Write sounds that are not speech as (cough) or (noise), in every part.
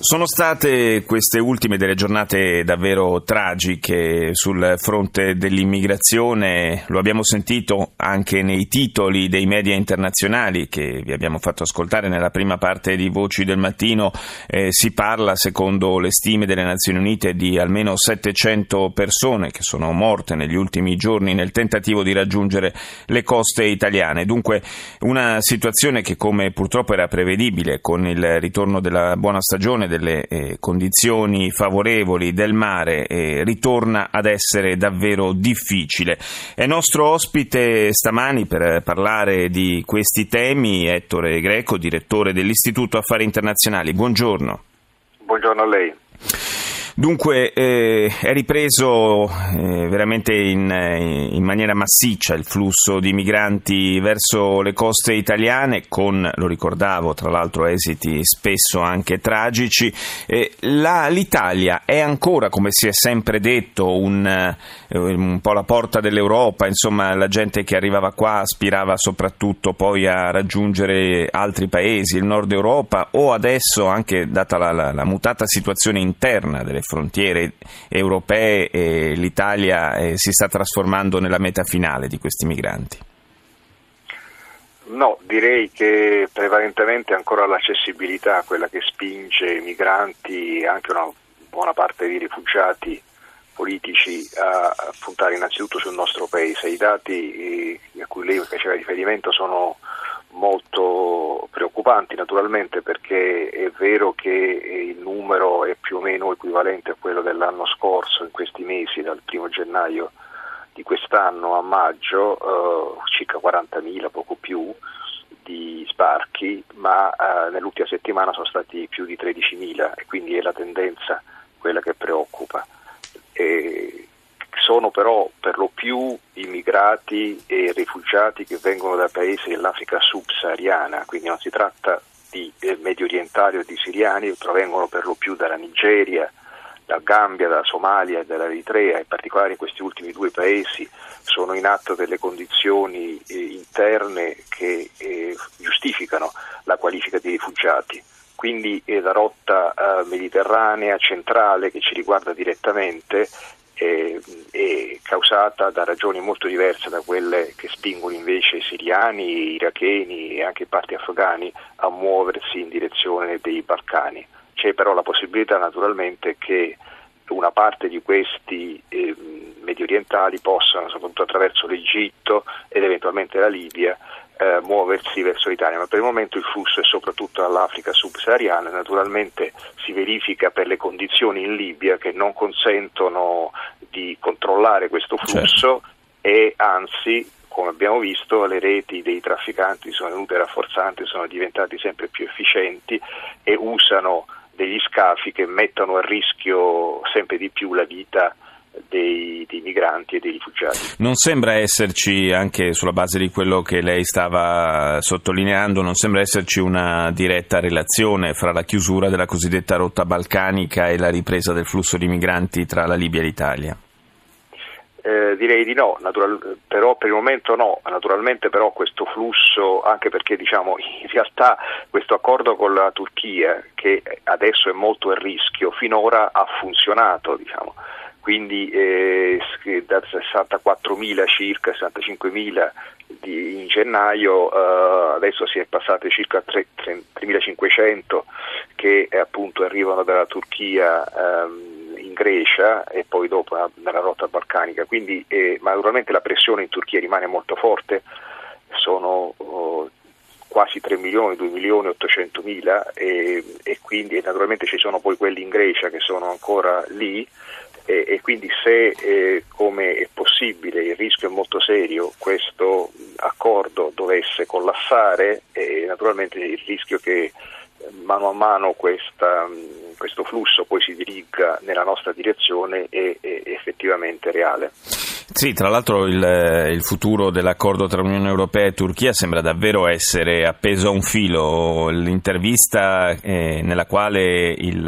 Sono state queste ultime delle giornate davvero tragiche sul fronte dell'immigrazione, lo abbiamo sentito anche nei titoli dei media internazionali che vi abbiamo fatto ascoltare. Nella prima parte di Voci del Mattino, eh, si parla secondo le stime delle Nazioni Unite di almeno 700 persone che sono morte negli ultimi giorni nel tentativo di raggiungere le coste italiane, dunque una situazione che come purtroppo era prevedibile con il ritorno della buona stagione delle eh, condizioni favorevoli del mare eh, ritorna ad essere davvero difficile. È nostro ospite stamani per parlare di questi temi Ettore Greco, direttore dell'Istituto Affari Internazionali. Buongiorno. Buongiorno a lei. Dunque eh, è ripreso eh, veramente in, eh, in, maniera massiccia il flusso di migranti verso le coste italiane con, lo ricordavo, tra l'altro esiti spesso anche tragici. Eh, la, L'Italia è ancora, come si è sempre detto, un, eh, un, po' la porta dell'Europa, insomma la gente che arrivava qua aspirava soprattutto poi a raggiungere altri paesi, il nord Europa o adesso anche data la, la, la mutata situazione interna delle frontiere europee e l'Italia eh, si sta trasformando nella meta finale di questi migranti? No, direi che prevalentemente ancora l'accessibilità quella che spinge i migranti e anche una buona parte dei rifugiati politici a puntare innanzitutto sul nostro paese. I dati eh, a cui lei faceva riferimento sono molto preoccupanti naturalmente perché è vero che il numero è più o meno equivalente a quello dell'anno scorso in questi mesi dal primo gennaio di quest'anno a maggio eh, circa 40.000 poco più di sbarchi ma eh, nell'ultima settimana sono stati più di 13.000 e quindi è la tendenza quella che preoccupa. Sono però per lo più immigrati e rifugiati che vengono da paesi dell'Africa subsahariana, quindi non si tratta di eh, medio orientali o di siriani, provengono per lo più dalla Nigeria, dal Gambia, dalla Somalia e dall'Eritrea, in particolare in questi ultimi due paesi sono in atto delle condizioni eh, interne che eh, giustificano la qualifica di rifugiati. Quindi eh, la rotta eh, mediterranea centrale che ci riguarda direttamente è, causata da ragioni molto diverse da quelle che spingono invece i siriani, iracheni e anche parti afghani a muoversi in direzione dei Balcani. C'è però la possibilità naturalmente che una parte di questi eh, medio orientali possano, soprattutto attraverso l'Egitto ed eventualmente la Libia, eh, muoversi verso l'Italia, ma per il momento il flusso è soprattutto dall'Africa subsahariana, naturalmente si verifica per le condizioni in Libia che non consentono di controllare questo flusso certo. e anzi come abbiamo visto le reti dei trafficanti sono venute rafforzanti, sono diventati sempre più efficienti e usano degli scafi che mettono a rischio sempre di più la vita dei, dei, migranti e dei rifugiati. Non sembra esserci, anche sulla base di quello che lei stava sottolineando, non sembra esserci una diretta relazione fra la chiusura della cosiddetta rotta balcanica e la ripresa del flusso di migranti tra la Libia e l'Italia. Eh, direi di no, natural, però per il momento no, naturalmente però questo flusso, anche perché diciamo (laughs) in realtà questo accordo con la Turchia che adesso è molto a rischio, finora ha funzionato, diciamo quindi eh, da 64.000 circa 65.000 di, in gennaio eh, adesso si è passati circa 3.500 che eh, appunto arrivano dalla Turchia ehm, in Grecia e poi dopo nella rotta balcanica, quindi eh, naturalmente la pressione in Turchia rimane molto forte, sono oh, quasi 3 milioni, 2 milioni 800 mila e, e quindi naturalmente ci sono poi quelli in Grecia che sono ancora lì e, e quindi se eh, come è possibile il rischio è molto serio questo accordo dovesse collassare eh, naturalmente il rischio che mano a mano questa, questo flusso poi si diriga nella nostra direzione è, è effettivamente reale. Sì, tra l'altro il, il, futuro dell'accordo tra Unione Europea e Turchia sembra davvero essere appeso a un filo. L'intervista eh, nella quale il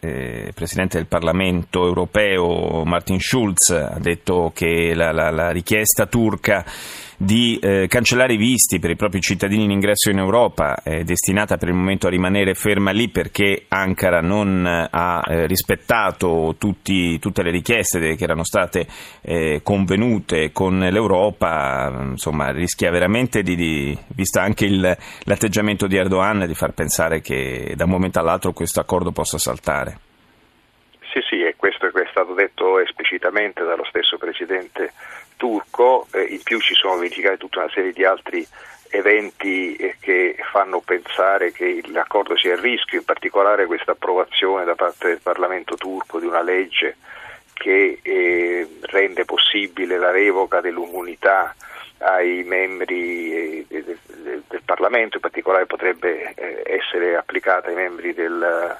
eh, Presidente del Parlamento europeo Martin Schulz ha detto che la, la, la richiesta turca di eh, cancellare i visti per i propri cittadini in ingresso in Europa, è destinata per il momento a rimanere ferma lì perché Ankara non ha eh, rispettato tutti, tutte le richieste che erano state eh, convenute con l'Europa, insomma rischia veramente di, di visto anche il, l'atteggiamento di Erdogan, di far pensare che da un momento all'altro questo accordo possa saltare. Sì, sì, e questo è stato detto esplicitamente dallo stesso Presidente turco, eh, in più ci sono verificate tutta una serie di altri eventi eh, che fanno pensare che l'accordo sia a rischio, in particolare questa approvazione da parte del Parlamento turco di una legge che eh, rende possibile la revoca dell'immunità ai membri eh, del, del, del, Parlamento, in particolare potrebbe eh, essere applicata ai membri del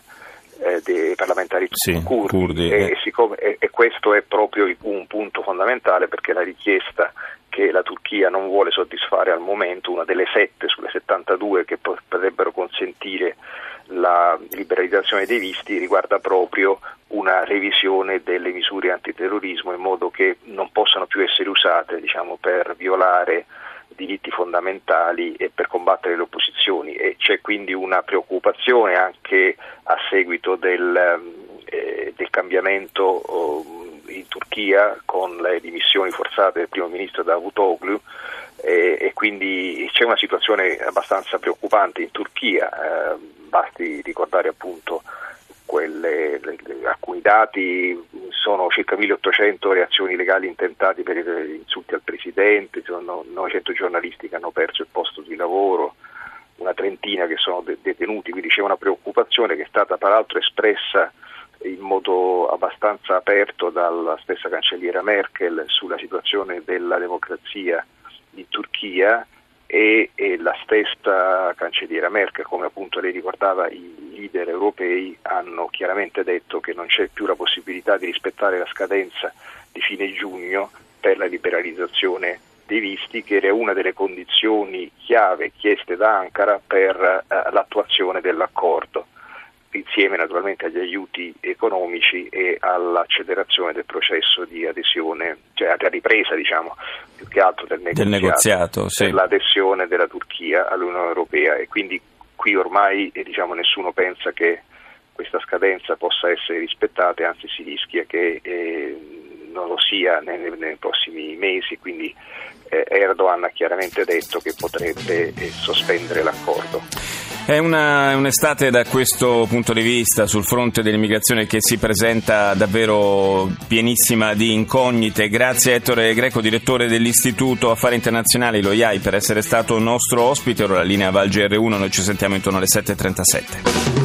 eh, dei parlamentari sì, curdi, curdi e, eh. siccome, e, e, questo è proprio un punto fondamentale perché la richiesta che la Turchia non vuole soddisfare al momento, una delle sette sulle 72 che potrebbero consentire la liberalizzazione dei visti, riguarda proprio una revisione delle misure antiterrorismo in modo che non possano più essere usate diciamo, per violare diritti fondamentali e per combattere le opposizioni. E c'è quindi una preoccupazione anche a seguito del, eh, del cambiamento oh, in Turchia con le dimissioni forzate del primo ministro Davutoglu eh, e quindi c'è una situazione abbastanza preoccupante in Turchia, eh, basti ricordare appunto quelle, le, le, alcuni dati sono circa 1800 reazioni legali intentate per insulti al Presidente, sono 900 giornalisti che hanno perso il posto di lavoro, una trentina che sono de- detenuti, quindi c'è una preoccupazione che è stata peraltro espressa in modo abbastanza aperto dalla stessa cancelliera Merkel sulla situazione della democrazia in Turchia e, e, la stessa cancelliera Merkel, come appunto lei ricordava, i leader europei hanno chiaramente detto che non c'è più la possibilità di rispettare la scadenza di fine giugno per la liberalizzazione dei visti, che era una delle condizioni chiave chieste da Ankara per eh, l'attuazione dell'accordo insieme naturalmente agli aiuti economici e all'accelerazione del processo di adesione, cioè alla ripresa diciamo più che altro del negoziato, del negoziato sì. per l'adesione della Turchia all'Unione Europea e quindi qui ormai diciamo, nessuno pensa che questa scadenza possa essere rispettata, anzi si rischia che eh, non lo sia nei, nei prossimi mesi, quindi eh, Erdogan ha chiaramente detto che potrebbe eh, sospendere l'accordo. È una, un'estate da questo punto di vista sul fronte dell'immigrazione che si presenta davvero pienissima di incognite. Grazie a Ettore Greco, direttore dell'Istituto Affari Internazionali, lo IAI, per essere stato nostro ospite. Ora la linea Val GR1, noi ci sentiamo intorno alle 7.37.